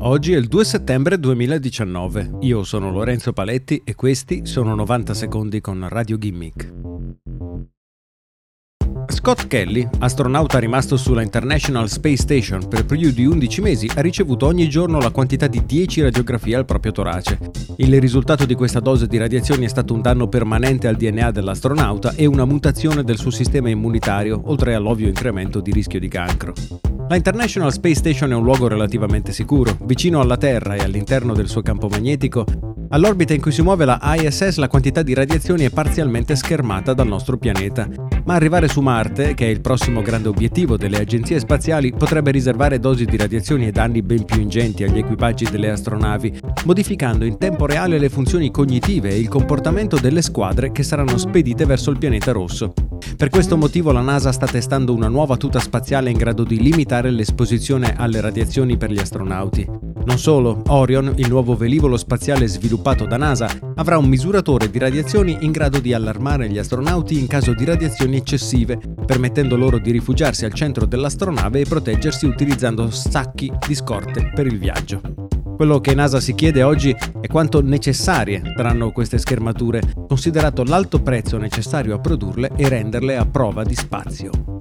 Oggi è il 2 settembre 2019. Io sono Lorenzo Paletti e questi sono 90 secondi con Radio Gimmick. Scott Kelly, astronauta rimasto sulla International Space Station per più di 11 mesi, ha ricevuto ogni giorno la quantità di 10 radiografie al proprio torace. Il risultato di questa dose di radiazioni è stato un danno permanente al DNA dell'astronauta e una mutazione del suo sistema immunitario, oltre all'ovvio incremento di rischio di cancro. La International Space Station è un luogo relativamente sicuro, vicino alla Terra e all'interno del suo campo magnetico. All'orbita in cui si muove la ISS la quantità di radiazioni è parzialmente schermata dal nostro pianeta, ma arrivare su Marte, che è il prossimo grande obiettivo delle agenzie spaziali, potrebbe riservare dosi di radiazioni e danni ben più ingenti agli equipaggi delle astronavi, modificando in tempo reale le funzioni cognitive e il comportamento delle squadre che saranno spedite verso il pianeta rosso. Per questo motivo la NASA sta testando una nuova tuta spaziale in grado di limitare l'esposizione alle radiazioni per gli astronauti. Non solo, Orion, il nuovo velivolo spaziale sviluppato da NASA, avrà un misuratore di radiazioni in grado di allarmare gli astronauti in caso di radiazioni eccessive, permettendo loro di rifugiarsi al centro dell'astronave e proteggersi utilizzando sacchi di scorte per il viaggio. Quello che NASA si chiede oggi è quanto necessarie saranno queste schermature, considerato l'alto prezzo necessario a produrle e renderle a prova di spazio.